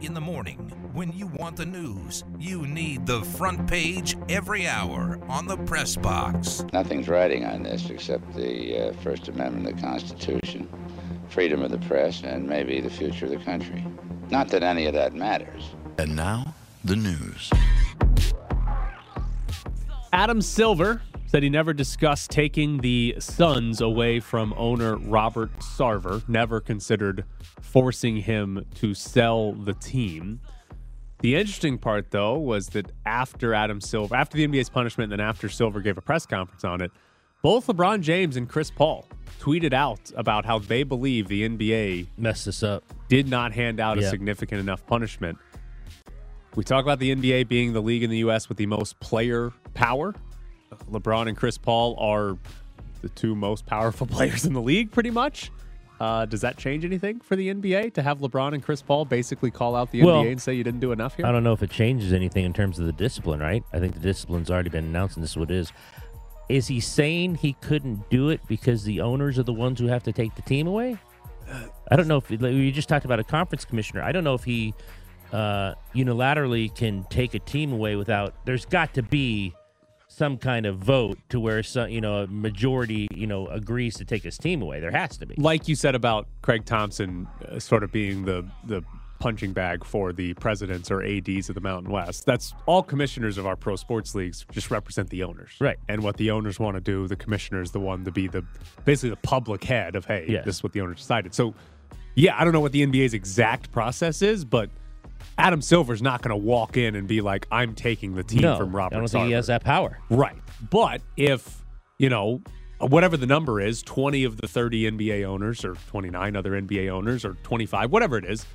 In the morning, when you want the news, you need the front page every hour on the press box. Nothing's riding on this except the uh, First Amendment of the Constitution, freedom of the press, and maybe the future of the country. Not that any of that matters. And now, the news. Adam Silver said he never discussed taking the Suns away from owner Robert Sarver, never considered forcing him to sell the team. The interesting part, though, was that after Adam Silver, after the NBA's punishment, and then after Silver gave a press conference on it, both LeBron James and Chris Paul tweeted out about how they believe the NBA messed this up, did not hand out a significant enough punishment. We talk about the NBA being the league in the U.S. with the most player power. LeBron and Chris Paul are the two most powerful players in the league, pretty much. Uh, does that change anything for the NBA to have LeBron and Chris Paul basically call out the Well, NBA and say you didn't do enough here? I don't know if it changes anything in terms of the discipline, right? I think the discipline's already been announced, and this is what it is. Is he saying he couldn't do it because the owners are the ones who have to take the team away? I don't know if like, we just talked about a conference commissioner. I don't know if he uh, unilaterally can take a team away without. There's got to be some kind of vote to where some, you know, a majority, you know, agrees to take his team away. There has to be. like you said about Craig Thompson uh, sort of being the the punching bag for the presidents or ads of the Mountain West. That's all commissioners of our pro sports leagues just represent the owners, Right. And what the owners want to do, the commissioner is the one to be the basically the public head of hey, Yes. this is what the owners decided. So, yeah, I don't know what the NBA's exact process is, but. Adam Silver's not going to walk in and be like, "I'm taking the team no, from Robert." I don't think he has that power. Right. But if, you know, whatever the number is, 20 of the 30 NBA owners or 29 other NBA owners or 25, whatever it is,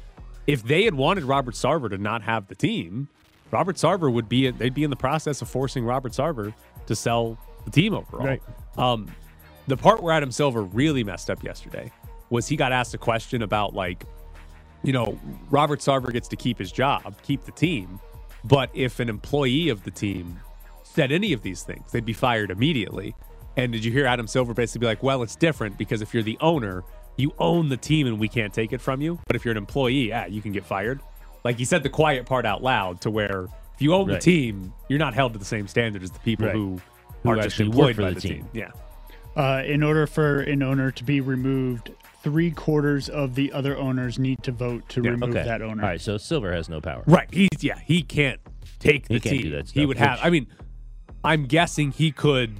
if they had wanted Robert Sarver to not have the team, Robert Sarver would be they'd be in the process of forcing Robert Sarver to sell the team overall. Right. Um the part where Adam Silver really messed up yesterday was he got asked a question about like you know, Robert Sarver gets to keep his job, keep the team, but if an employee of the team said any of these things, they'd be fired immediately. And did you hear Adam Silver basically be like, well, it's different because if you're the owner, you own the team and we can't take it from you. But if you're an employee, yeah, you can get fired. Like he said the quiet part out loud to where if you own Right. the team, you're not held to the same standard as the people Right. who, Who are just employed for by the the team. team. Yeah. Uh, in order for an owner to be removed, three quarters of the other owners need to vote to Yeah, remove Okay. that owner. All right, so Silver has no power. Right. He's yeah, he can't take the He can't team. do that he stuff, would have I mean, I'm guessing he could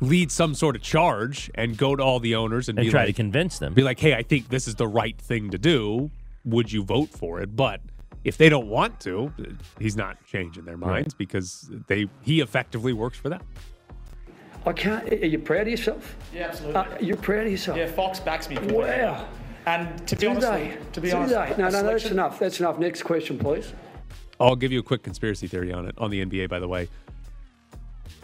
lead some sort of charge and go to all the owners and, And be try like, to convince them. be like, "Hey, I think this is the right thing to do. Would you vote for it?" But if they don't want to, he's not changing their minds because they he effectively works for them. I can't. Are you proud of yourself? Yeah, absolutely. Uh, you're proud of yourself. yeah, Fox backs me. completely. Wow. And to be Do honest, they? to be Do honest, they? No, no, no, that's enough. That's enough. Next question, please. I'll give you a quick conspiracy theory on it on the NBA. By the way,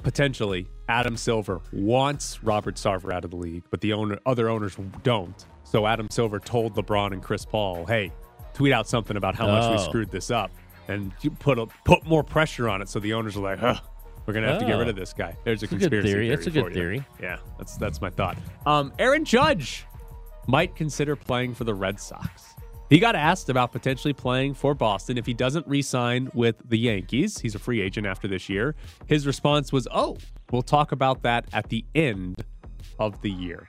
potentially Adam Silver wants Robert Sarver out of the league, but the owner other owners don't. So Adam Silver told LeBron and Chris Paul, "Hey, tweet out something about how much we Oh. screwed this up, and you put a, put more pressure on it." So the owners are like, huh, "We're gonna have to get rid Oh. of this guy." There's a a good conspiracy theory. That's a good for you. theory. Yeah, that's that's my thought. Um, Aaron Judge might consider playing for the Red Sox. He got asked about potentially playing for Boston if he doesn't re-sign with the Yankees. He's a free agent after this year. His response was, "Oh, we'll talk about that at the end of the year."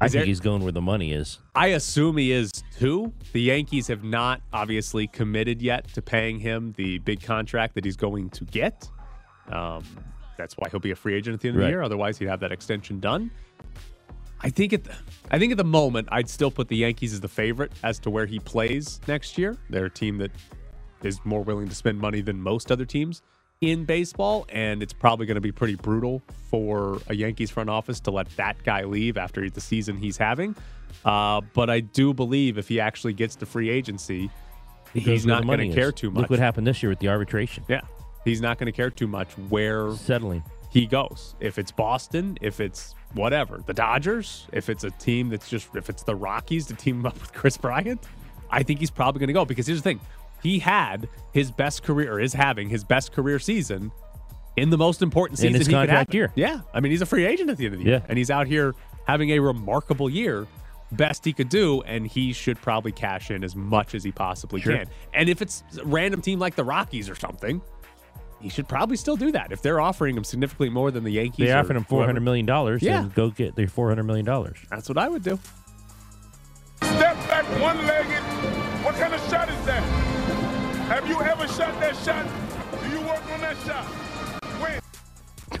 I Is think there- he's going where the money is. I assume he is too. The Yankees have not obviously committed yet to paying him the big contract that he's going to get. Um, that's why he'll be a free agent at the end of the year. Otherwise, he'd have that extension done. I think at the, I think at the moment, I'd still put the Yankees as the favorite as to where he plays next year. They're a team that is more willing to spend money than most other teams in baseball, and it's probably going to be pretty brutal for a Yankees front office to let that guy leave after the season he's having. Uh, but I do believe if he actually gets to free agency, He he's not going to care too much. Look what happened this year with the arbitration. Yeah, he's not going to care too much where Settling. he goes. If it's Boston, if it's whatever, the Dodgers, if it's a team that's just, if it's the Rockies to team up with Kris Bryant, I think he's probably going to go because here's the thing. He had his best career, or is having his best career season in the most important season In his he could contract have. year. Yeah. I mean, he's a free agent at the end of the year. Yeah. And he's out here having a remarkable year. best he could do, and he should probably cash in as much as he possibly Sure. can. And if it's a random team like the Rockies or something, he should probably still do that. If they're offering him significantly more than the Yankees, They or offered him four hundred million dollars. Yeah. then go get their four hundred million dollars. That's what I would do. Step back one legged. What kind of shot is that? Have you ever shot that shot? Do you work on that shot? When?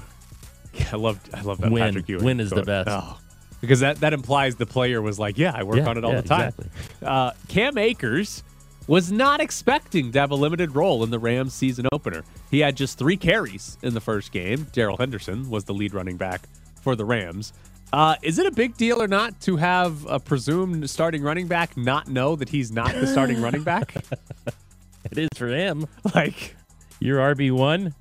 Yeah, I love I love that Win. Patrick Ewing. Win is the quote. best. Oh, because that that implies the player was like, yeah, I work Yeah, on it all yeah, the time. exactly. Uh, Cam Akers was not expecting to have a limited role in the Rams season opener. He had just three carries in the first game. Darrell Henderson was the lead running back for the Rams. Uh, is it a big deal or not to have a presumed starting running back not know that he's not the starting running back? It is for him. Like, Your RB one.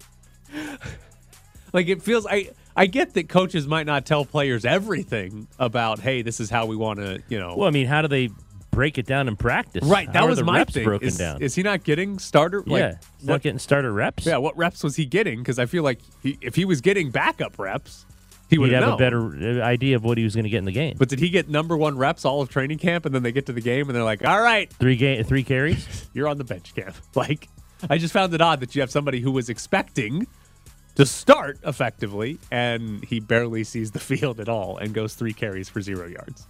like it feels I I get that coaches might not tell players everything about, hey, this is how we want to, you know. Well, I mean, how do they break it down in practice? right, that How are was my reps thing. broken is, down. is he not getting starter? Like, yeah, he's not what- getting starter reps. Yeah, what reps was he getting? Because I feel like he, if he was getting backup reps, he would have known. a better uh, idea of what he was going to get in the game. But did he get number one reps all of training camp, and then they get to the game and they're like, "All right, three game, three carries. you're on the bench, camp." Like, I just found it odd that you have somebody who was expecting to start effectively, and he barely sees the field at all and goes three carries for zero yards.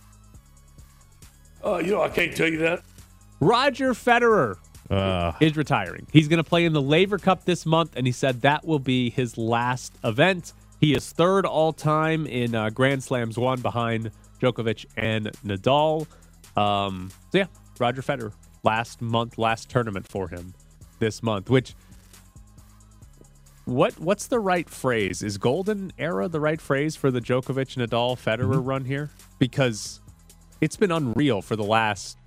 Uh, you know, I can't tell you that. Roger Federer Uh, is retiring. He's going to play in the Laver Cup this month, and he said that will be his last event. He is third all time in uh, Grand Slams, one behind Djokovic and Nadal. Um, so yeah, Roger Federer, last month, last tournament for him this month. Which what what's the right phrase? Is golden era the right phrase for the Djokovic Nadal Federer run here? Because it's been unreal for the last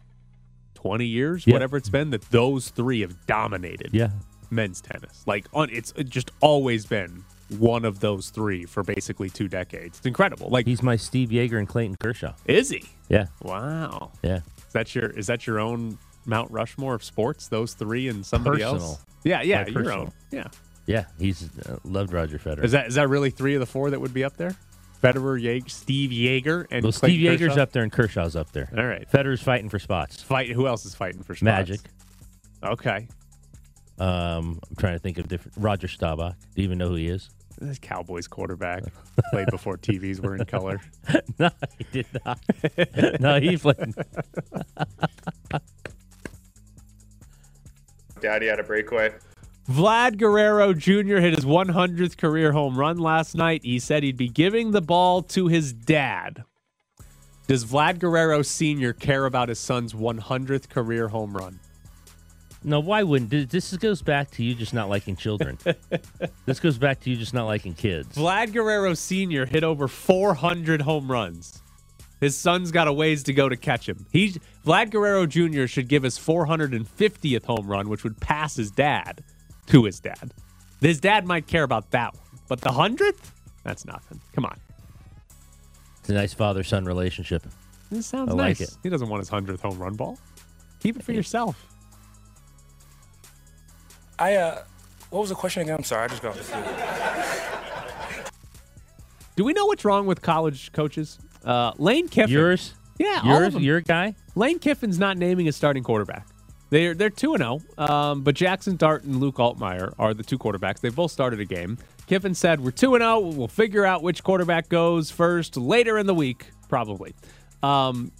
20 years, Yeah. whatever it's been, that those three have dominated yeah, men's tennis. Like on, it's just always been one of those three for basically two decades. It's incredible. Like, he's my Steve Yeager and Clayton Kershaw. is he? Yeah, Wow. yeah. Is that your is that your own Mount Rushmore of sports? Those three and somebody Personal. else? Yeah, yeah, My your personal. own. Yeah. Yeah, he's uh, loved Roger Federer. Is that is that really three of the four that would be up there? Federer, Yeager, Steve Yeager, and well, Clayton Steve Yeager's Kershaw? up there and Kershaw's up there. All right. Federer's fighting for spots. Fight. Who else is fighting for spots? Magic. Okay. Um, I'm trying to think of different. Roger Staubach. Do you even know who he is? This Cowboys quarterback played before TVs were in color. no, he did not. no, he played. Daddy had a breakaway. Vlad Guerrero Jr. hit his 100th career home run last night. He said he'd be giving the ball to his dad. Does Vlad Guerrero Sr. care about his son's 100th career home run? No, why wouldn't this goes back to you just not liking children? this goes back to you just not liking kids. Vlad Guerrero Sr. hit over 400 home runs. His son's got a ways to go to catch him. He Vlad Guerrero Jr. should give his 450th home run, which would pass his dad to his dad. His dad might care about that one, but the hundredth, that's nothing. Come on, It's a nice father-son relationship. this sounds I like nice. it. He doesn't want his hundredth home run ball. Keep it for yourself. I uh, what was the question again? I'm sorry, I just got. Do we know what's wrong with college coaches? Uh, Lane Kiffin. Yours, yeah, all of yours, them. your guy. Lane Kiffin's not naming his starting quarterback. They're they're two and zero. Um, but Jackson Dart and Luke Altmyer are the two quarterbacks. They both started a game. Kiffin said, "We're two and zero. We'll figure out which quarterback goes first later in the week, probably." Um,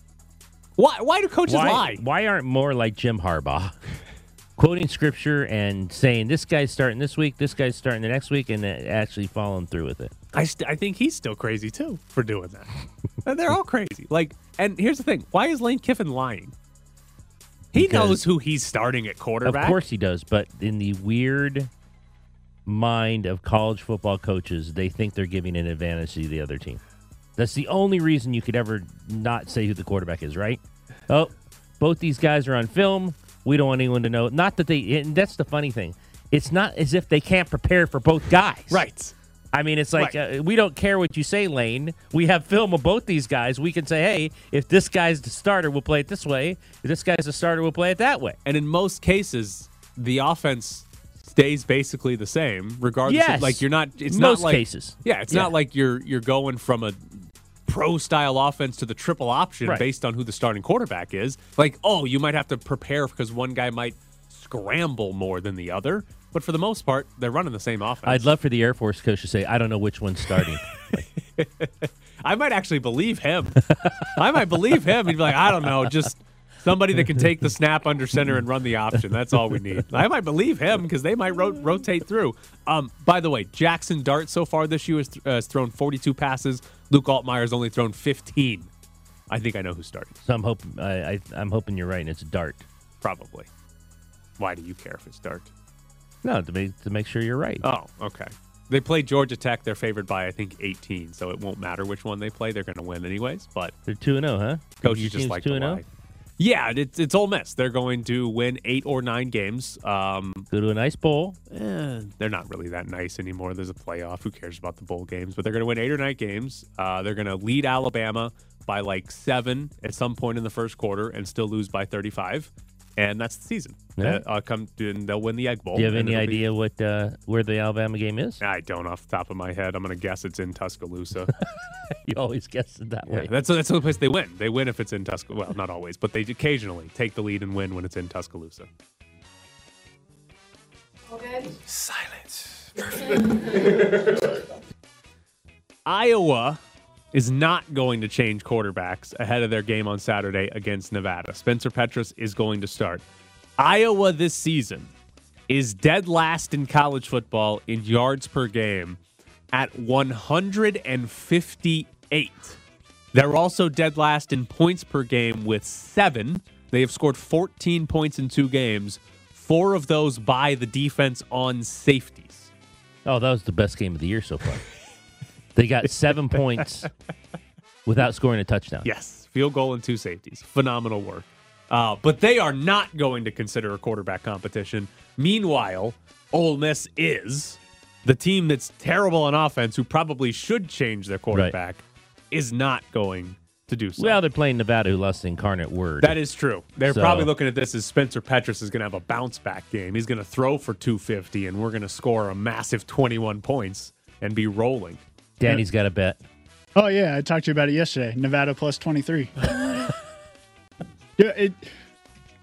why why do coaches why, lie? Why aren't more like Jim Harbaugh, quoting scripture and saying this guy's starting this week, this guy's starting the next week, and actually following through with it? I st- I think he's still crazy too for doing that. And They're all crazy. Like, and here's the thing: why is Lane Kiffin lying? He knows who he's starting at quarterback. Of course he does, but in the weird mind of college football coaches, they think they're giving an advantage to the other team. That's the only reason you could ever not say who the quarterback is, right? Oh, both these guys are on film. We don't want anyone to know. Not that they, and that's the funny thing. It's not as if they can't prepare for both guys. right. I mean, it's like uh, we don't care what you say, Lane. We have film of both these guys. We can say, hey, if this guy's the starter, we'll play it this way. If this guy's the starter, we'll play it that way. And in most cases, the offense stays basically the same, regardless. Yes. Of, like you're not. It's Most not like cases. Yeah, it's Yeah. not like you're you're going from a pro style offense to the triple option Right. based on who the starting quarterback is. Like, oh, you might have to prepare because one guy might scramble more than the other. But for the most part, they're running the same offense. I'd love for the Air Force coach to say, "I don't know which one's starting." I might actually believe him. I might believe him. He'd be like, I don't know, just somebody that can take the snap under center and run the option. That's all we need. I might believe him because they might ro- rotate through. Um, by the way, Jackson Dart so far this year has, th- uh, has thrown 42 passes. Luke Altmyer's only thrown 15. I think I know who's starting. so I'm hoping I, I, I'm hoping you're right, and it's Dart. Probably. Why do you care if it's Dart? No, to make to make sure you're right. Oh, okay. They play Georgia Tech. They're favored by I think 18, so it won't matter which one they play. They're going to win anyways. But They're two and zero, huh? coaches Your just like two and oh? lie. Yeah, it's it's Ole Miss. They're going to win eight or nine games. Um, Go to a nice bowl. eh, they're not really that nice anymore. There's a playoff. Who cares about the bowl games? But they're going to win eight or nine games. Uh, they're going to lead Alabama by like seven at some point in the first quarter and still lose by 35. And that's the season. Yeah. Uh, uh, come and they'll win the Egg Bowl. Do you have any it'll be- idea what uh, where the Alabama game is? I don't off the top of my head. I'm going to guess it's in Tuscaloosa. You always guess it that Yeah, way. that's that's the only place they win. They win if it's in Tuscaloosa. Well, not always, but they occasionally take the lead and win when it's in Tuscaloosa. Silence. Iowa is not going to change quarterbacks ahead of their game on Saturday against Nevada. Spencer Petras is going to start. Iowa this season is dead last in college football in yards per game at 158. They're also dead last in points per game with seven. They have scored 14 points in two games, four of those by the defense on safeties. Oh, that was the best game of the year so far. they got seven points without scoring a touchdown. Yes, field goal and two safeties. Phenomenal work. Uh, but they are not going to consider a quarterback competition. Meanwhile, Ole Miss is the team that's terrible on offense, who probably should change their quarterback, is not going to do so. Well, they're playing Nevada, who lost the incarnate word. that is true. They're So- probably looking at this as Spencer Petras is going to have a bounce back game. He's going to throw for 250, and we're going to score a massive 21 points and be rolling. Danny's got a bet. Oh yeah, I talked to you about it yesterday. Nevada plus twenty three. yeah, it.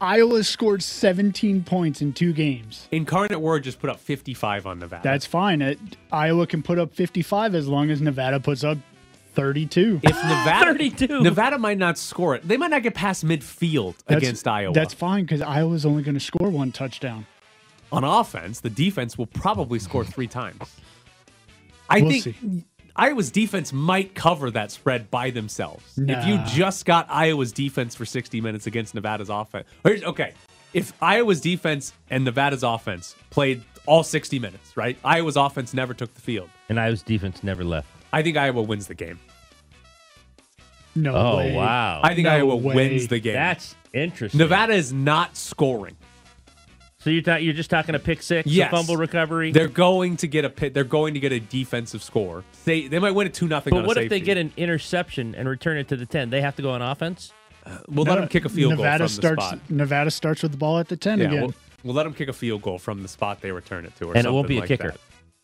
Iowa scored 17 points in two games. Incarnate Word just put up 55 on Nevada. That's fine. It, Iowa can put up 55 as long as Nevada puts up 32. if Nevada 32. Nevada might not score it. They might not get past midfield That's- against Iowa. That's fine because Iowa's only going to score one touchdown. On offense, the defense will probably score three times. I We'll think see. Iowa's defense might cover that spread by themselves. If you just got Iowa's defense for 60 minutes against Nevada's offense. Here's- Okay. If Iowa's defense and Nevada's offense played all 60 minutes, right? Iowa's offense never took the field. And Iowa's defense never left. I think Iowa wins the game. No Oh, way. wow. I think No Iowa way. wins the game. That's interesting. Nevada is not scoring. So you're ta- you're just talking a pick six, Yes. a fumble recovery. They're going to get a pit. They're going to get a defensive score. They they might win it two nothing. but what if they get an interception and return it to the ten? They have to go on offense. Uh, we'll let them kick a field Nevada goal from starts, the spot. Nevada starts with the ball at the 10 Yeah, again. we'll, we'll let them kick a field goal from the spot they return it to, or And it won't be a like kicker.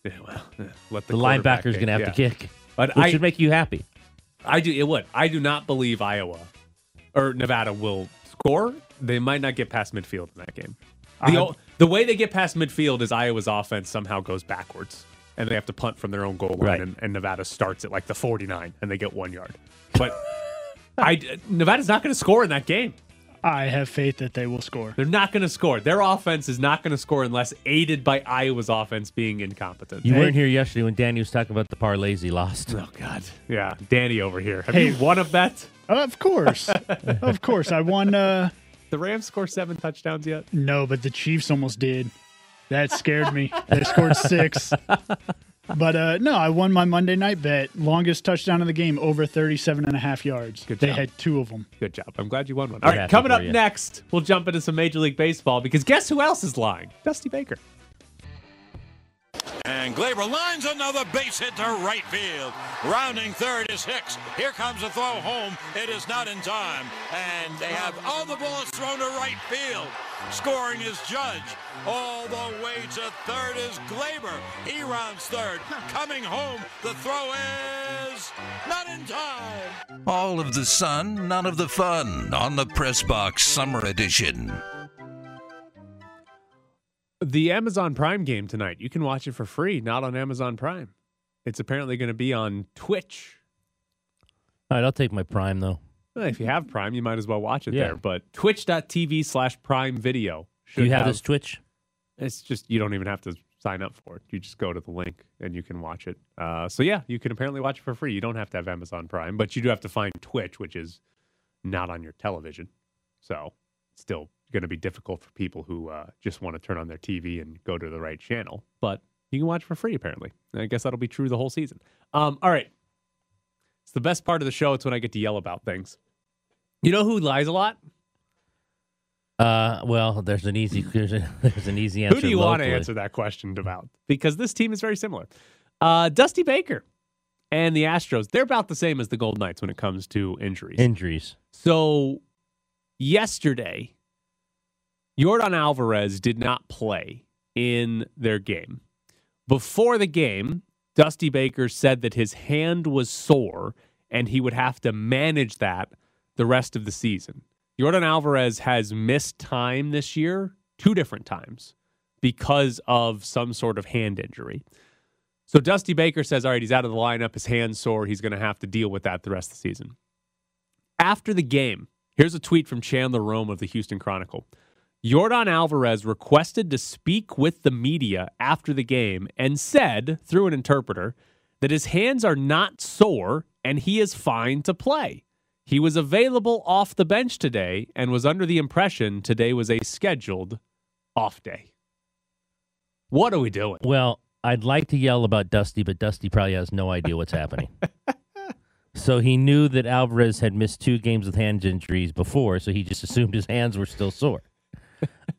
Yeah, well, yeah, let the, The quarterback linebacker's going to have yeah. to kick, But which I, should make you happy. I do it would. I do not believe Iowa or Nevada will score. They might not get past midfield in that game. The, I- o- the way they get past midfield is Iowa's offense somehow goes backwards and they have to punt from their own goal line Right. and, and Nevada starts at like the 49 and they get one yard. But I Nevada's not going to score in that game. I have faith that they will score. They're not going to score. Their offense is not going to score unless aided by Iowa's offense being incompetent. You Hey. weren't here yesterday when Danny was talking about the parlays he lost. Oh God, yeah, Danny over here. Have Hey. you won a bet? Of course. of course. I won. Uh, The Rams score seven touchdowns yet? no, but the Chiefs almost did. That scared me. They scored six. But uh, no, I won my Monday night bet. Longest touchdown of the game, over 37 and a half yards. Good they job. had two of them. Good job. I'm glad you won one. All right, coming up you. next, we'll jump into some Major League Baseball because guess who else is lying? Dusty Baker. And Gleyber lines another base hit to right field. Rounding third is Hicks. Here comes a throw home. It is not in time. And they have all the balls thrown to right field. Scoring is Judge. All the way to third is Gleyber. He rounds third. Coming home, the throw is not in time. All of the sun, none of the fun on the Press Box Summer Edition. The Amazon Prime game tonight, you can watch it for free, not on Amazon Prime. It's apparently going to be on Twitch. All right, I'll take my prime though. Well, If you have Prime, you might as well watch it Yeah. there. But twitch.tv slash Prime Video. Do you should have this Twitch? It's just, you don't even have to sign up for it. You just go to the link and you can watch it. Uh, so, yeah, you can apparently watch it for free. You don't have to have Amazon Prime, but you do have to find Twitch, which is not on your television. So, still going to be difficult for people who uh, just want to turn on their TV and go to the right channel. But you can watch for free, apparently. And I guess that'll be true the whole season. Um, all right. It's the best part of the show. It's when I get to yell about things. You know who lies a lot? Uh, well, there's an easy there's, a, there's an easy answer. Who do you want to answer that question about? Because this team is very similar. Uh, Dusty Baker and the Astros, they're about the same as the Gold Knights when it comes to injuries. Injuries. So yesterday, Jordan Alvarez did not play in their game. Before the game, Dusty Baker said that his hand was sore and he would have to manage that the rest of the season. Jordan Alvarez has missed time this year two different times because of some sort of hand injury. So Dusty Baker says, all right, he's out of the lineup. His hand's sore. He's going to have to deal with that the rest of the season. After the game, here's a tweet from Chandler Rome of the Houston Chronicle. Jordan Alvarez requested to speak with the media after the game and said, through an interpreter, that his hands are not sore and he is fine to play. He was available off the bench today and was under the impression today was a scheduled off day. What are we doing? Well, I'd like to yell about Dusty, but Dusty probably has no idea what's happening. So he knew that Alvarez had missed two games with hand injuries before, so he just assumed his hands were still sore.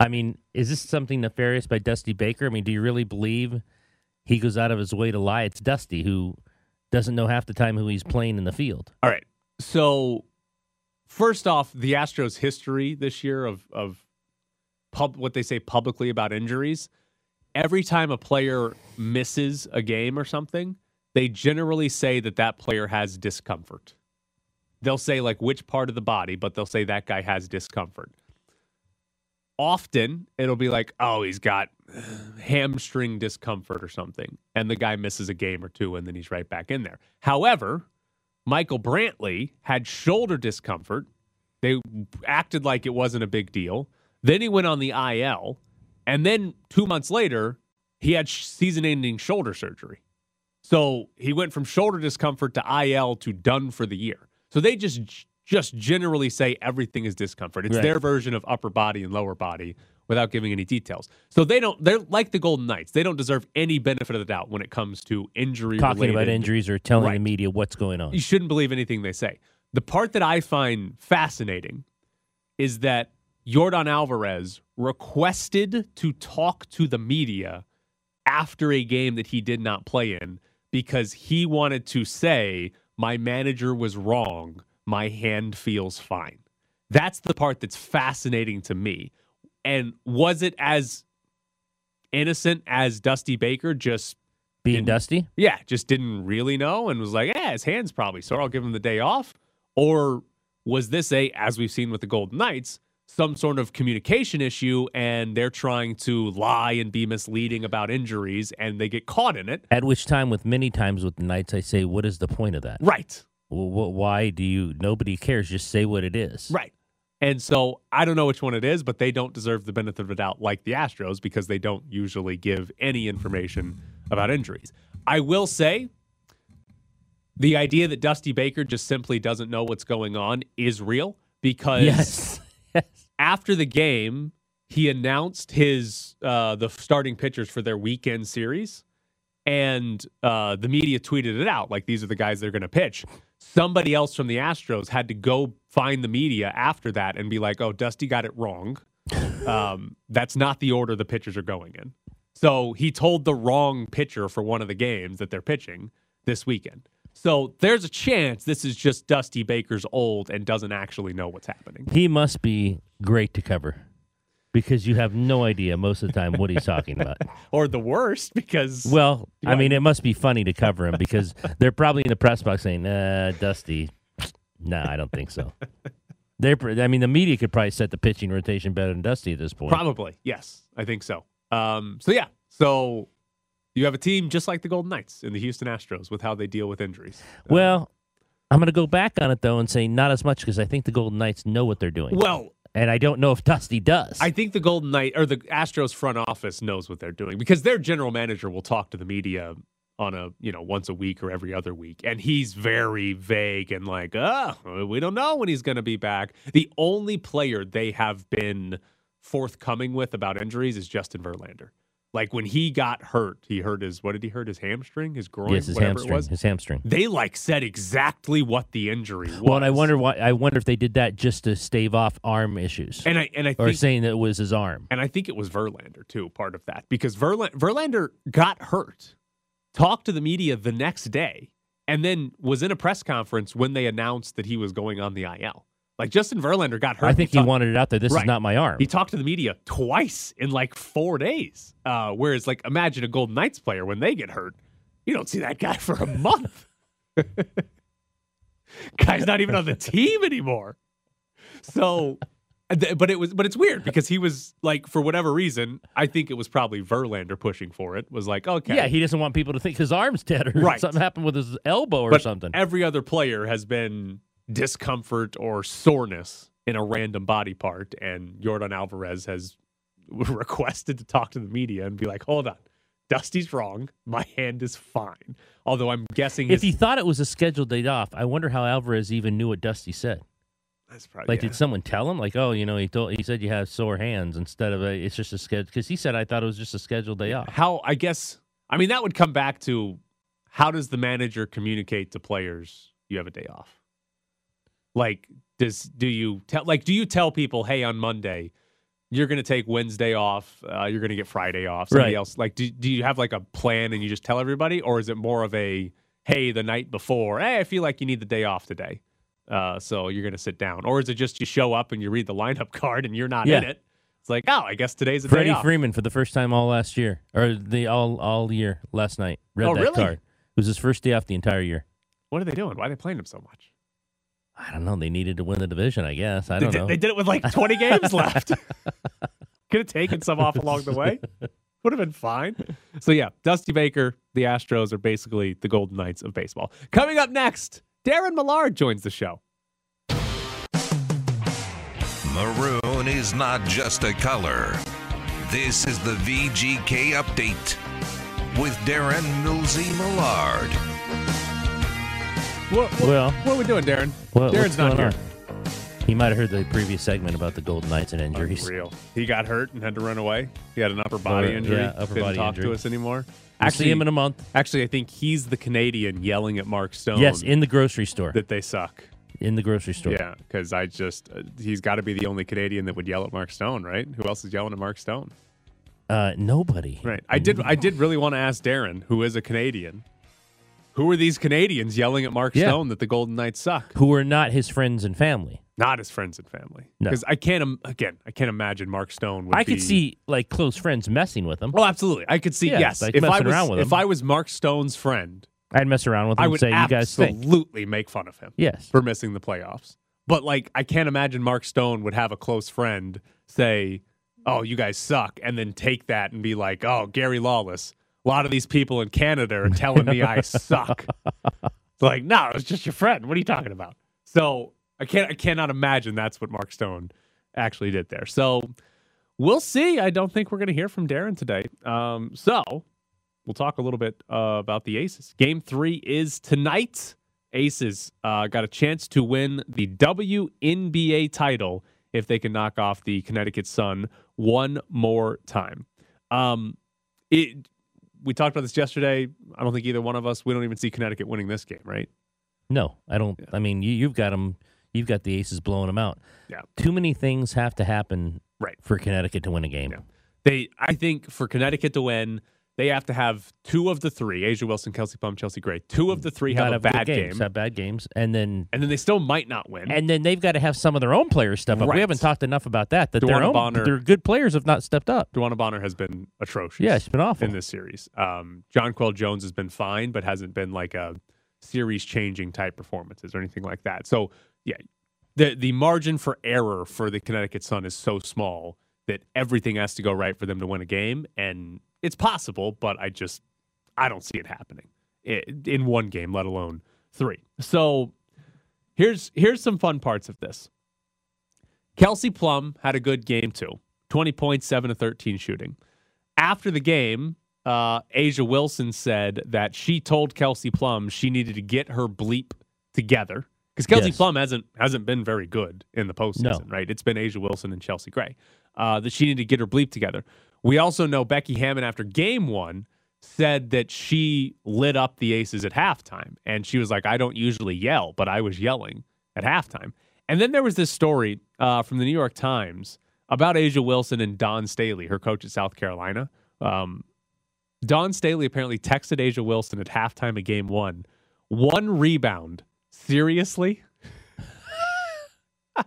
I mean, is this something nefarious by Dusty Baker? I mean, do you really believe he goes out of his way to lie? It's Dusty who doesn't know half the time who he's playing in the field. All right. So, first off, the Astros' history this year of of pub what they say publicly about injuries. Every time a player misses a game or something, they generally say that that player has discomfort. They'll say like which part of the body, but they'll say that guy has discomfort. Often it'll be like, oh, he's got hamstring discomfort or something, and the guy misses a game or two, and then he's right back in there. However, Michael Brantley had shoulder discomfort. They acted like it wasn't a big deal. Then he went on the IL, and then two months later, he had season-ending shoulder surgery. So he went from shoulder discomfort to IL to done for the year. So they just just generally say everything is discomfort. It's Right. their version of upper body and lower body without giving any details. So they don't they're like the Golden Knights. They don't deserve any benefit of the doubt when it comes to injury Talking about injuries or telling Right. the media what's going on. you shouldn't believe anything they say. The part that I find fascinating is that Jordan Alvarez requested to talk to the media after a game that he did not play in because he wanted to say, My manager was wrong. My hand feels fine. That's the part that's fascinating to me. And was it as innocent as Dusty Baker just Being Dusty? yeah, just didn't really know and was like, yeah, his hand's probably sore. I'll give him the day off. Or was this a, as we've seen with the Golden Knights, some sort of communication issue and they're trying to lie and be misleading about injuries and they get caught in it? At which time, with many times with the Knights, I say, what is the point of that? Right. Well, why do you? Nobody cares. Just say what it is. Right. And so I don't know which one it is, but they don't deserve the benefit of the doubt like the Astros because they don't usually give any information about injuries. I will say the idea that Dusty Baker just simply doesn't know what's going on is real because Yes. after the game, he announced his uh, the starting pitchers for their weekend series, and uh, the media tweeted it out like these are the guys they're going to pitch. Somebody else from the Astros had to go find the media after that and be like, "Oh, Dusty got it wrong. Um, that's not the order the pitchers are going in." So he told the wrong pitcher for one of the games that they're pitching this weekend. So there's a chance this is just Dusty Baker's old and doesn't actually know what's happening. He must be great to cover because you have no idea most of the time what he's talking about. Or the worst because Well, I mean, it must be funny to cover him because they're probably in the press box saying, "Uh, Dusty, no, I don't think so." They're, I mean, the media could probably set the pitching rotation better than Dusty at this point. Probably, yes, I think so. Um, so yeah, so you have a team just like the Golden Knights in the Houston Astros with how they deal with injuries. Well, I'm going to go back on it though and say not as much because I think the Golden Knights know what they're doing. Well, and I don't know if Dusty does. I think the Golden Knight or the Astros front office knows what they're doing because their general manager will talk to the media on a you know once a week or every other week, and he's very vague and like, oh, we don't know when he's going to be back. The only player they have been forthcoming with about injuries is Justin Verlander. Like when he got hurt, he hurt his what did he hurt his hamstring, his groin, yes, his whatever hamstring. His hamstring. They like said exactly what the injury was. Well, and I wonder why. I wonder if they did that just to stave off arm issues, and I and I or think saying that it was his arm. And I think it was Verlander too, part of that, because Verlander got hurt, talked to the media the next day, and then was in a press conference when they announced that he was going on the IL. Like Justin Verlander got hurt. I think he talked- wanted it out there. This Right. is not my arm. He talked to the media twice in like four days. Uh, whereas, like, imagine a Golden Knights player when they get hurt, you don't see that guy for a month. Guy's not even on the team anymore. So, but it was, but it's weird because he was like, for whatever reason, I think it was probably Verlander pushing for it. Was like, okay, Yeah, he doesn't want people to think his arm's dead or Right. something happened with his elbow or but something. Every other player has been discomfort or soreness in a random body part, and Jordan Alvarez has requested to talk to the media and be like, "Hold on, Dusty's wrong. My hand is fine." Although I'm guessing If his, he thought it was a scheduled date off, I wonder how Alvarez even knew what Dusty said. that's probably Like, did someone tell him? Like, oh, you know, he told he said you have sore hands instead of a. It's just a schedule because he said I thought it was just a scheduled day off. how I guess I mean that would come back to how does the manager communicate to players you have a day off? Like does do you tell like do you tell people hey on Monday you're going to take Wednesday off, uh, you're going to get Friday off. Somebody Right. else like do do you have like a plan and you just tell everybody or is it more of a hey the night before, hey I feel like you need the day off today. Uh, so you're going to sit down or is it just you show up and you read the lineup card and you're not in it? It's like, oh, I guess today's a day Freddie off. Freeman for the first time all last year or the all all year last night. Read Oh, that really? card. It was his first day off the entire year. What are they doing? Why are they playing him so much? I don't know. They needed to win the division, I guess. I don't did, know. they did it with like 20 games left. Could have taken some off along the way. Would have been fine. So, yeah, Dusty Baker, the Astros are basically the Golden Knights of baseball. Coming up next, Darren Millard joins the show. Maroon is not just a color. This is the VGK update with Darren Millsy Millard. What, what, Well- what are we doing, Darren? What- Darren's not here. on? He might have heard the previous segment about the Golden Knights and injuries. Real. He got hurt and had to run away. He had an upper body Or- injury. yeah, upper Couldn't body talk to us anymore. We'll see him in a month. Actually, I think he's the Canadian yelling at Mark Stone. Yes, in the grocery store. that they suck. in the grocery store. Yeah, because I just uh, he's got to be the only Canadian that would yell at Mark Stone, right? Who else is yelling at Mark Stone? Uh, nobody. Right. I did. I did really want to ask Darren, who is a Canadian, who are these Canadians yelling at Mark Yeah. Stone that the Golden Knights suck? Who are not his friends and family. Not his friends and family. No. Because I can't. im- Again, I can't imagine Mark Stone. Would I could be- see like close friends messing with him. Oh, absolutely. I could see. Yeah, yes. like if I messing was, around with him. if. I was Mark Stone's friend, I'd mess around with him I and would say, "You guys absolutely make fun of him. Yes. for missing the playoffs. But like, I can't imagine Mark Stone would have a close friend say, "Oh, you guys suck," and then take that and be like, "Oh, Gary Lawless." A lot of these people in Canada are telling me I suck. Like, no, it's just your friend. What are you talking about? So I can't, I cannot imagine that's what Mark Stone actually did there. So we'll see. I don't think we're going to hear from Darren today. Um, so we'll talk a little bit uh, about the Aces. Game three is tonight. Aces uh, got a chance to win the WNBA title if they can knock off the Connecticut Sun one more time. Um, it. We talked about this yesterday. I don't think either one of us. We don't even see Connecticut winning this game, right? No, I don't. I mean, you, you've got them. You've got the Aces blowing them out. Yeah. Too many things have to happen Right. for Connecticut to win a game. They, I think, for Connecticut to win, they have to have two of the three: A'ja Wilson, Kelsey Plum, Chelsea Gray. Two of the three have Gotta a bad games, game, have bad games, and then and then they still might not win. and then they've got to have some of their own players step up. Right. We haven't talked enough about that. That their own, Bonner- their good players have not stepped up. DeWanna Bonner has been atrocious. Yeah, it's been awful. in this series. Um, Jonquel Jones has been fine, but hasn't been like a series changing type performances or anything like that. So yeah, the the margin for error for the Connecticut Sun is so small that everything has to go right for them to win a game, and it's possible, but I just I don't see it happening in one game, let alone three. So here's here's some fun parts of this. Kelsey Plum had a good game too. 20 points, 7 to 13 shooting. After the game, uh, A'ja Wilson said that she told Kelsey Plum she needed to get her bleep together because Kelsey Yes. Plum hasn't hasn't been very good in the postseason, No. right? It's been A'ja Wilson and Chelsea Gray. Uh, that she needed to get her bleep together. We also know Becky Hammon after game one said that she lit up the Aces at halftime, and she was like, "I don't usually yell, but I was yelling at halftime." And then there was this story uh, from the New York Times about A'ja Wilson and Dawn Staley, her coach at South Carolina. Um, Dawn Staley apparently texted A'ja Wilson at halftime of game one, one rebound. Seriously?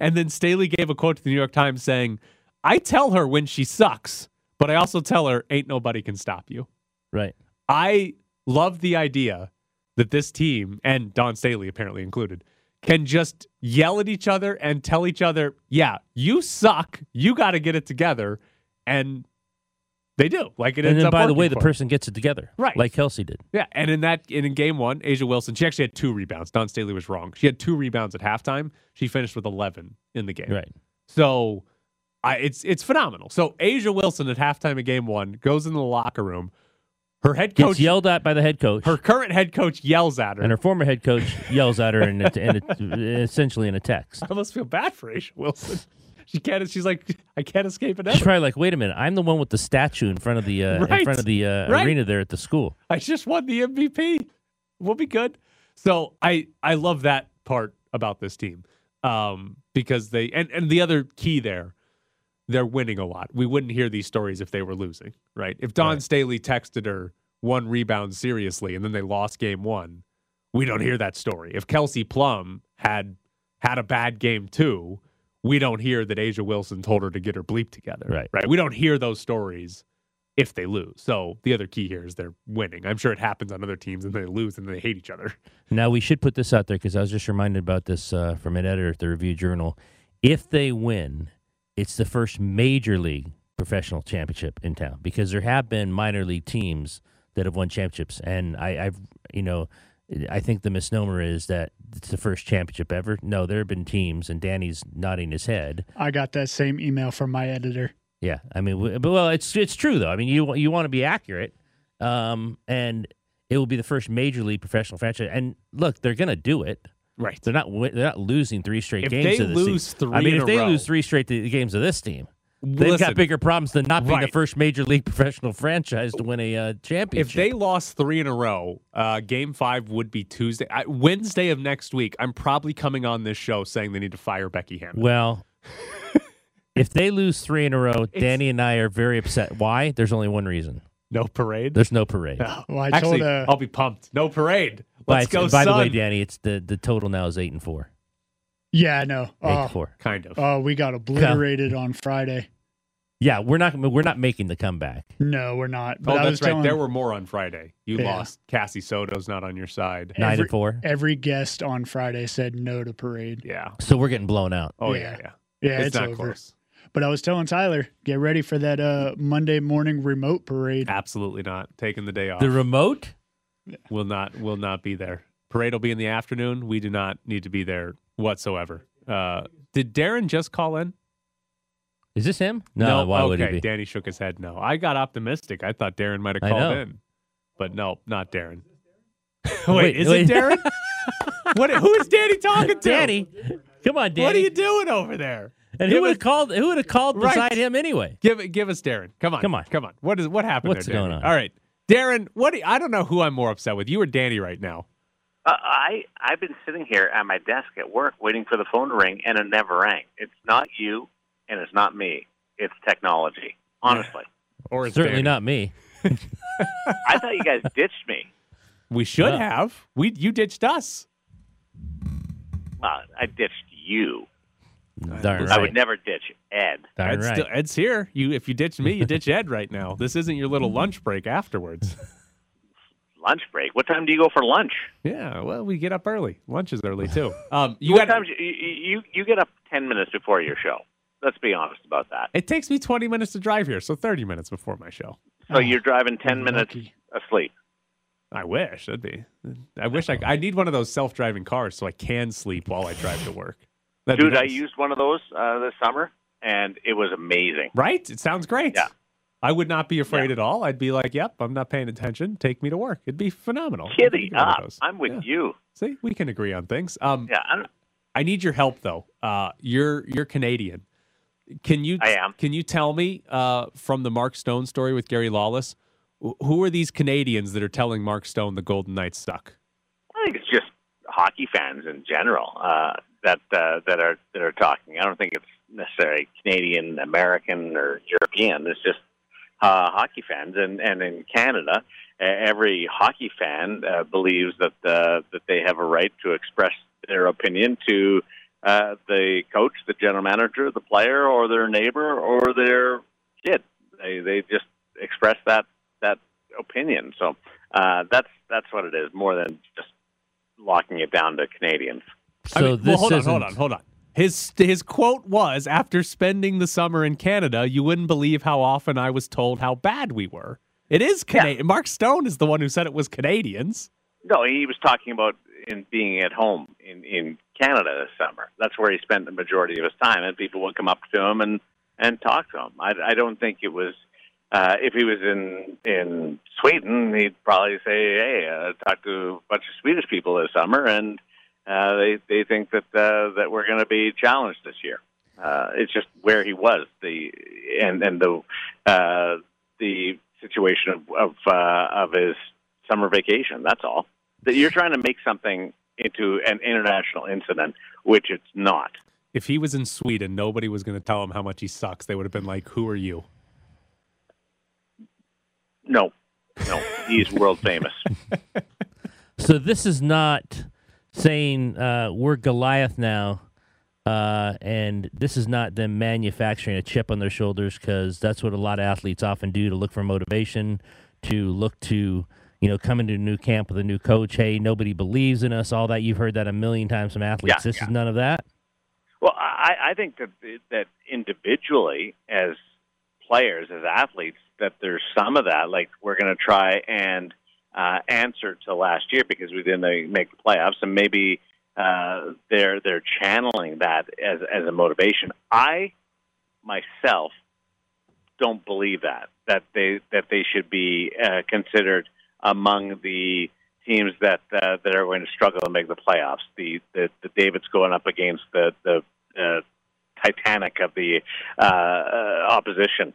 and then Staley gave a quote to the New York Times saying, I tell her when she sucks, but I also tell her, ain't nobody can stop you. Right. I love the idea that this team, and Dawn Staley apparently included, can just yell at each other and tell each other, yeah, you suck. You got to get it together. And they do. Like it And then, by the way, the person gets it together, Right. Like Kelsey did. Yeah, and in that and in game one, A'ja Wilson, she actually had two rebounds. Dawn Staley was wrong. She had two rebounds at halftime. She finished with eleven in the game. Right. So, I it's it's phenomenal. So A'ja Wilson at halftime of game one goes in the locker room. Her head Gets coach, yelled at by the head coach, her current head coach, yells at her. and her former head coach yells at her, in a, in essentially in a text. I almost feel bad for A'ja Wilson. She can't. She's like, I can't escape it. Now. She's probably like, "Wait a minute, I'm the one with the statue in front of the uh, Right. in front of the uh, Right. arena there at the school." I just won the MVP. We'll be good. So I I love that part about this team um, because they and and the other key there, they're winning a lot. We wouldn't hear these stories if they were losing, right? If Dawn Right. Staley texted her one rebound seriously and then they lost game one, we don't hear that story. If Kelsey Plum had had a bad game too, we don't hear that A'ja Wilson told her to get her bleep together. Right. Right. We don't hear those stories if they lose. So the other key here is they're winning. I'm sure it happens on other teams and they lose and they hate each other. Now we should put this out there because I was just reminded about this uh, from an editor at the Review Journal. If they win, it's the first major league professional championship in town because there have been minor league teams that have won championships, and I, I've you know. I think the misnomer is that it's the first championship ever. No, there have been teams, and Danny's nodding his head. I got that same email from my editor. Yeah, I mean, but well, it's it's true though. I mean, you you want to be accurate, um, and it will be the first major league professional franchise. And look, they're going to do it. Right. They're not they're not losing three straight If games. they to this lose team. three I mean, in if a they row- lose three straight to- games of this team, they've Listen, got bigger problems than not being the first major league professional franchise to win a uh, championship. If they lost three in a row, uh, game five would be Tuesday. I, Wednesday of next week, I'm probably coming on this show saying they need to fire Becky Hammon. well, if they lose three in a row, Danny and I are very upset. Why? There's only one reason. No parade? There's no parade. No. Well, I Actually, told, uh, I'll be pumped. No parade. By, Let's go, by the way. Danny, it's the the total now is eight and four. Yeah, I know. Eight Oh, to four. Kind of. oh, we got obliterated on Friday. Yeah, we're not we're not making the comeback. No, we're not. oh, But I was that's right. telling There were more on Friday. You Yeah. lost. Cassie Soto's not on your side. Nine and four. Every guest on Friday said no to parade. Yeah. So we're getting blown out. Oh, Yeah. yeah, yeah. Yeah, it's, it's, not over. close. But I was telling Tyler, get ready for that uh, Monday morning remote parade. Absolutely not. Taking the day off. The remote? Will not will not be there. Parade will be in the afternoon. We do not need to be there whatsoever. Uh, did Darren just call in? Is this him? No, why okay. would he be? Danny shook his head. No, I got optimistic. I thought Darren might have called in, but no, not Darren. wait, Wait, is wait. it Darren? what? Who is Danny talking to? Danny, come on, Danny. what are you doing over there? and Give who would have called? Who would have called Right. beside him anyway? Give it. Give us Darren. Come on. Come on. Come on. What is what happened? What's there, going on? All right, Darren. What? Do you- I don't know who I'm more upset with. You or Danny right now? Uh, I I've been sitting here at my desk at work waiting for the phone to ring, and it never rang. It's not you, and it's not me. it's technology. Honestly, Or it's Certainly Danny. not me. I thought you guys ditched me. We should Yeah. have. We you ditched us. Well, I ditched you. Darn I would never ditch Ed. Darn Ed's, right. still, Ed's here. You if you ditch me, you ditch Ed right now. This isn't your little lunch break afterwards. Lunch break. What time do you go for lunch? yeah, well, we get up early. Lunch is early too. Um, you what got. time? You, you you get up ten minutes before your show. Let's be honest about that. It takes me 20 minutes to drive here, so 30 minutes before my show. So you're driving ten minutes lucky. asleep. I wish that'd be. I wish I. I need one of those self-driving cars so I can sleep while I drive to work. That'd Dude, I used one of those uh, this summer, and it was amazing. Right? It sounds great. Yeah. I would not be afraid Yeah. at all. I'd be like, "Yep, I'm not paying attention. Take me to work." It'd be phenomenal. Kitty you can have one of up. those. I'm with Yeah. you. See, we can agree on things. Um, Yeah, I'm, I need your help though. Uh, you're you're Canadian. Can you I am. Can you tell me uh, from the Mark Stone story with Gary Lawless, who are these Canadians that are telling Mark Stone the Golden Knights suck? I think it's just hockey fans in general uh, that uh, that are that are talking. I don't think it's necessarily Canadian, American, or European. It's just uh, hockey fans, and and in Canada, every hockey fan uh, believes that uh, that they have a right to express their opinion to uh, the coach, the general manager, the player, or their neighbor, or their kid. They they just express that that opinion. So uh, that's that's what it is, more than just locking it down to Canadians. So I mean, this well, hold on, isn't. hold on, hold on. His his quote was, "After spending the summer in Canada, you wouldn't believe how often I was told how bad we were." It is Canadian. Mark Stone is the one who said it was Canadians. No, he was talking about in being at home in in Canada this summer. That's where he spent the majority of his time, and people would come up to him and and talk to him. I, I don't think it was. Uh, if he was in in Sweden, he'd probably say, "Hey, uh, talk to a bunch of Swedish people this summer, and uh, they they think that uh, that we're going to be challenged this year." Uh, it's just where he was the and and the uh, the situation of of, uh, of his summer vacation. That's all. That you're trying to make something into an international incident, which it's not. If he was in Sweden, nobody was going to tell him how much he sucks. They would have been like, "Who are you?" No, no, he's world famous. So this is not saying uh, we're Goliath now, uh, and this is not them manufacturing a chip on their shoulders because that's what a lot of athletes often do to look for motivation, to look to you know come into a new camp with a new coach. Hey, nobody believes in us. All that you've heard that a million times from athletes. Yeah, this is none of that. Well, I, I think that that individually, as players, as athletes, that there's some of that. Like we're going to try and uh, answer to last year because we didn't make the playoffs, and maybe uh, they're they're channeling that as as a motivation. I myself don't believe that that they that they should be uh, considered among the teams that uh, that are going to struggle to make the playoffs. The the, the Davids going up against the the uh, Titanic of the uh, uh, opposition.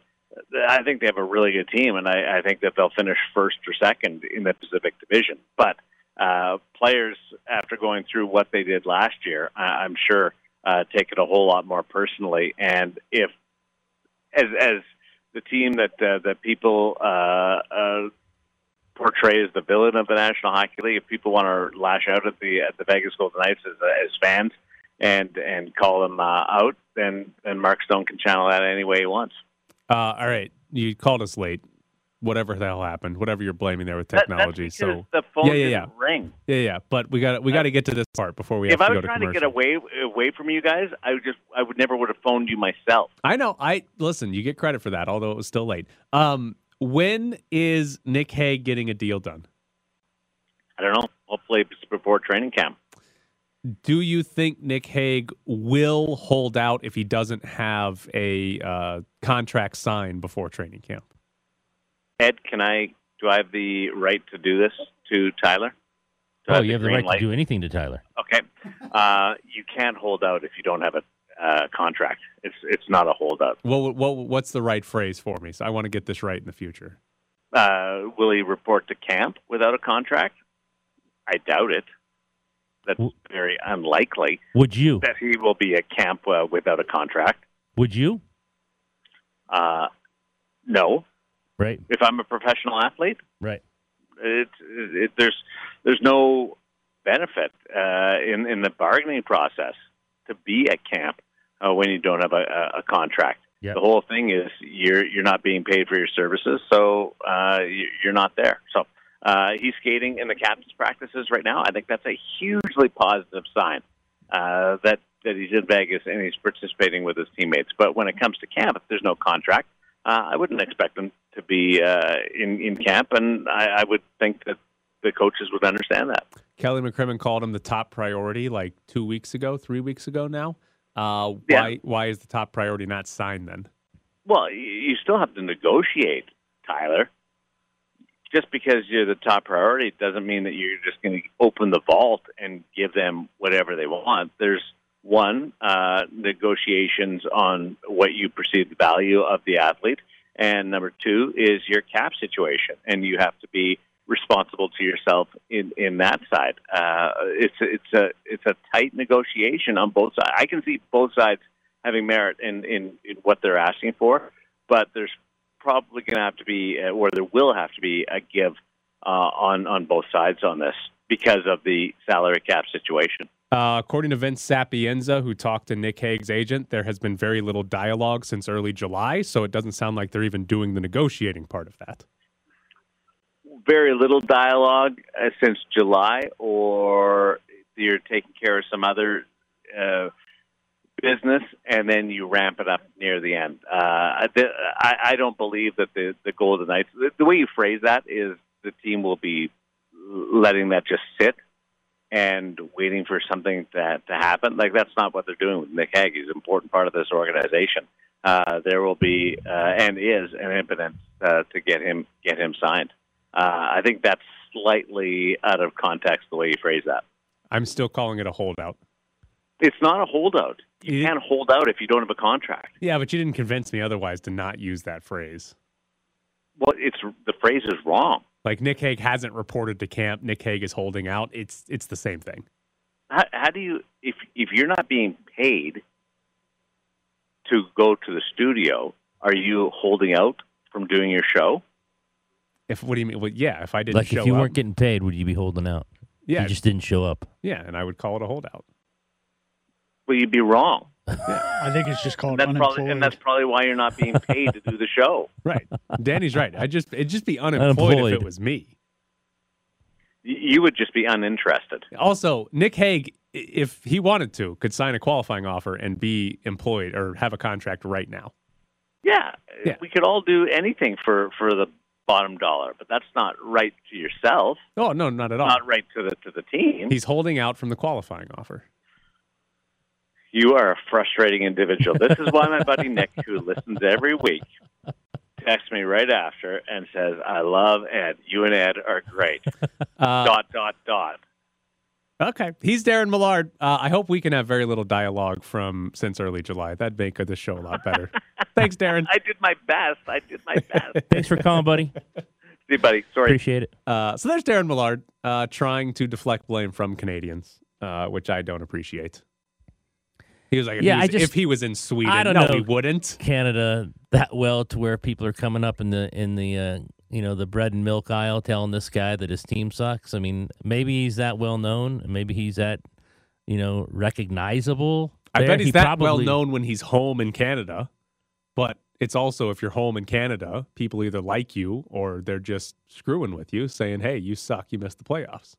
I think they have a really good team, and I, I think that they'll finish first or second in the Pacific Division. But uh, players, after going through what they did last year, I, I'm sure uh, take it a whole lot more personally. And if, as as the team that uh, that people uh, uh, portray as the villain of the National Hockey League, if people want to lash out at the at the Vegas Golden Knights as as fans and and call them uh, out, then then Mark Stone can channel that any way he wants. Uh, all right, you called us late. Whatever the hell happened, whatever you're blaming there with That- technology. because so the phone yeah, yeah, yeah, didn't ring. yeah, yeah. But we got we got to get to this part before we have if to I was to trying to commercial. get away away from you guys, I would just I would never would have phoned you myself. I know. I listen. You get credit for that, although it was still late. Um, when is Nick Hague getting a deal done? I don't know. Hopefully it's before training camp. Do you think Nick Hague will hold out if he doesn't have a uh, contract signed before training camp? Ed, can I do I have the right to do this to Tyler? Do Oh, have you have the right light? to do anything to Tyler. Okay. Uh, you can't hold out if you don't have a uh, contract. It's it's not a holdout. Well, what, what's the right phrase for me? So I want to get this right in the future. Uh, will he report to camp without a contract? I doubt it. That's very unlikely Would you? that he will be at camp uh, without a contract. Would you? Uh, no. Right. If I'm a professional athlete, Right. it, it, there's there's no benefit uh, in in the bargaining process to be at camp uh, when you don't have a, a contract. Yep. The whole thing is you're you're not being paid for your services, so uh, you- you're not there. So uh, he's skating in the captain's practices right now. I think that's a hugely positive sign uh, that that he's in Vegas and he's participating with his teammates. But when it comes to camp, if there's no contract, uh, I wouldn't expect him to be uh, in in camp, and I, I would think that the coaches would understand that. Kelly McCrimmon called him the top priority like two weeks ago, three weeks ago now. Uh, Yeah. Why why is the top priority not signed then? Well, you still have to negotiate, Tyler. Just because you're the top priority doesn't mean that you're just going to open the vault and give them whatever they want. There's one uh, negotiations on what you perceive the value of the athlete, and number two is your cap situation, and you have to be responsible to yourself in in that side. Uh, it's it's a it's a tight negotiation on both sides. I can see both sides having merit in in, in what they're asking for, but there's probably going to have to be, uh, or there will have to be, a give uh, on on both sides on this because of the salary cap situation. Uh, according to Vince Sapienza, who talked to Nick Hague's agent, there has been very little dialogue since early July, so it doesn't sound like they're even doing the negotiating part of that. Very little dialogue uh, since July, or you're taking care of some other uh, business, and then you ramp it up near the end. Uh, I, I don't believe that the the Golden Knights. The, the way you phrase that is the team will be letting that just sit and waiting for something to, to happen. Like that's not what they're doing with Nick Hague. He's an important part of this organization. Uh, there will be uh, and is an impetus uh, to get him get him signed. Uh, I think that's slightly out of context the way you phrase that. I'm still calling it a holdout. It's not a holdout. You can't hold out if you don't have a contract. Yeah, but you didn't convince me otherwise to not use that phrase. Well, it's the phrase is wrong. Like Nick Hague hasn't reported to camp. Nick Hague is holding out. It's it's the same thing. How, how do you if if you're not being paid to go to the studio, are you holding out from doing your show? If what do you mean? Well, yeah, if I didn't Like show if you up, weren't getting paid, would you be holding out? Yeah. You just didn't show up. yeah, and I would call it a holdout. Well, you'd be wrong. I think it's just called And that's probably unemployed. and that's probably why you're not being paid to do the show. Right. Danny's right. I just it'd just be unemployed, if it was me. Y- You would just be uninterested. Also, Nick Hague, if he wanted to, could sign a qualifying offer and be employed or have a contract right now. Yeah, Yeah. we could all do anything for for the bottom dollar, but that's not right to yourself. Oh no, not at all. Not right to the to the team. He's holding out from the qualifying offer. You are a frustrating individual. This is why my buddy Nick, who listens every week, texts me right after and says, "I love Ed. You and Ed are great." Uh, dot dot dot. Okay, he's Darren Millard. Uh, I hope we can have very little dialogue from since early July. That'd make the show a lot better. Thanks, Darren. I did my best. I did my best. Thanks for calling, buddy. See, buddy. Sorry. Appreciate it. Uh, so there's Darren Millard uh, trying to deflect blame from Canadians, uh, which I don't appreciate. He was like, if, Yeah, he, I was, just- if he was in Sweden, I don't no, know he wouldn't. Canada that well to where people are coming up in the in the uh, you know the bread and milk aisle telling this guy that his team sucks. I mean, maybe he's that well known. Maybe he's that you know recognizable. I bet he's He that well known when he's home in Canada, but it's also if you're home in Canada, people either like you or they're just screwing with you, saying, "Hey, you suck. You missed the playoffs."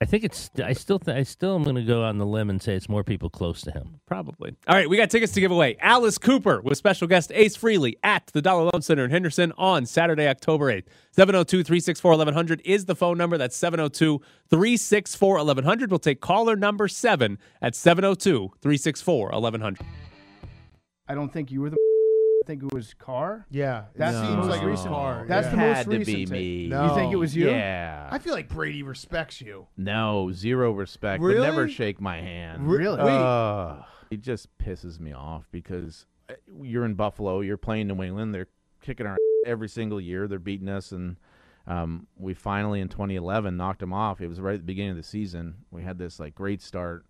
I think it's. I still. Th- I still am going to go on the limb and say it's more people close to him. Probably. All right, we got tickets to give away. Alice Cooper with special guest Ace Frehley at the Dollar Loan Center in Henderson on Saturday, October 8th. 702 364 1100 is the phone number. That's 702 364 1100. We'll take caller number seven at 702 364 1100. I don't think you were the. I think it was Carr. Yeah, that no. seems like It was recent. Carr, That's yeah. the Had most to recent. be thing. me. You think it was you? Yeah. I feel like Brady respects you. No, zero respect. Would Really? never shake my hand. Re- Really? Uh, it just pisses me off because uh, you're in Buffalo, you're playing New England, they're kicking our every single year, they're beating us, and um, we finally in 2011 knocked him off. It was right at the beginning of the season. We had this like great start,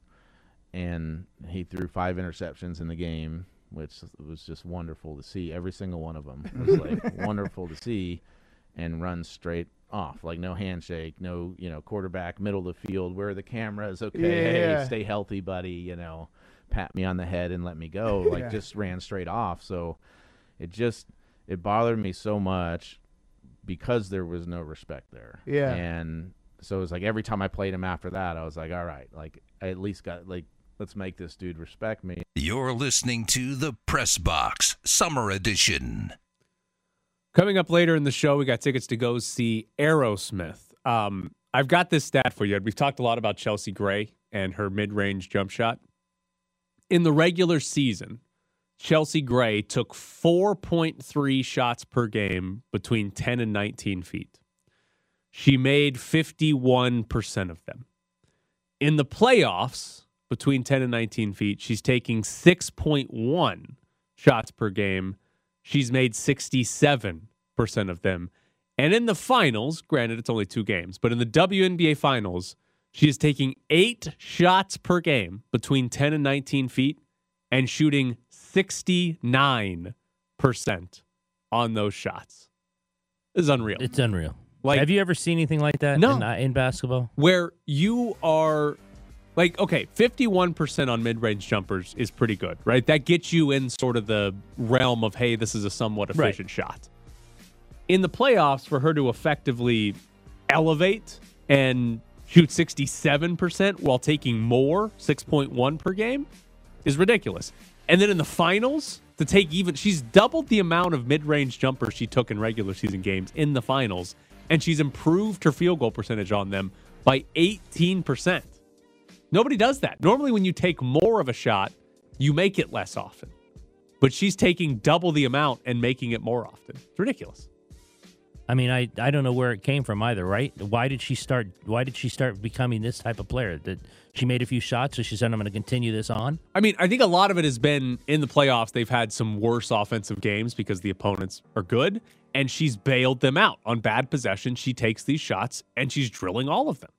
and he threw five interceptions in the game. Which was just wonderful to see. Every single one of them was like wonderful to see, and run straight off, like no handshake, no you know quarterback middle of the field. Where the cameras? Okay, Yeah. hey, stay healthy, buddy. You know, pat me on the head and let me go. Like Yeah. just ran straight off. So it just it bothered me so much because there was no respect there. Yeah. And so it was like every time I played him after that, I was like, all right, like I at least got like let's make this dude respect me. You're listening to the Press Box Summer Edition. Coming up later in the show, we got tickets to go see Aerosmith. Um, I've got this stat for you. We've talked a lot about Chelsea Gray and her mid range jump shot. In the regular season, Chelsea Gray took 4.3 shots per game between 10 and 19 feet. She made 51% of them. In the playoffs, between 10 and 19 feet, she's taking 6.1 shots per game. She's made 67% of them. And in the finals, granted it's only two games, but in the WNBA finals, she is taking eight shots per game between 10 and 19 feet and shooting 69% on those shots. This is unreal. It's unreal. Like- Have you ever seen anything like that No. in, uh, in basketball? where you are like okay 51% on mid-range jumpers is pretty good right that gets you in sort of the realm of hey this is a somewhat Right. efficient shot in the playoffs for her to effectively elevate and shoot 67% while taking more 6.1 per game is ridiculous and then in the finals to take even she's doubled the amount of mid-range jumpers she took in regular season games in the finals and she's improved her field goal percentage on them by 18%. Nobody does that. Normally when you take more of a shot, you make it less often. But she's taking double the amount and making it more often. It's ridiculous. I mean, I, I don't know where it came from either, right? Why did she start? Why did she start becoming this type of player? That she made a few shots, so she said, "I'm going to continue this on." I mean, I think a lot of it has been in the playoffs. They've had some worse offensive games because the opponents are good, and she's bailed them out on bad possession. She takes these shots and she's drilling all of them.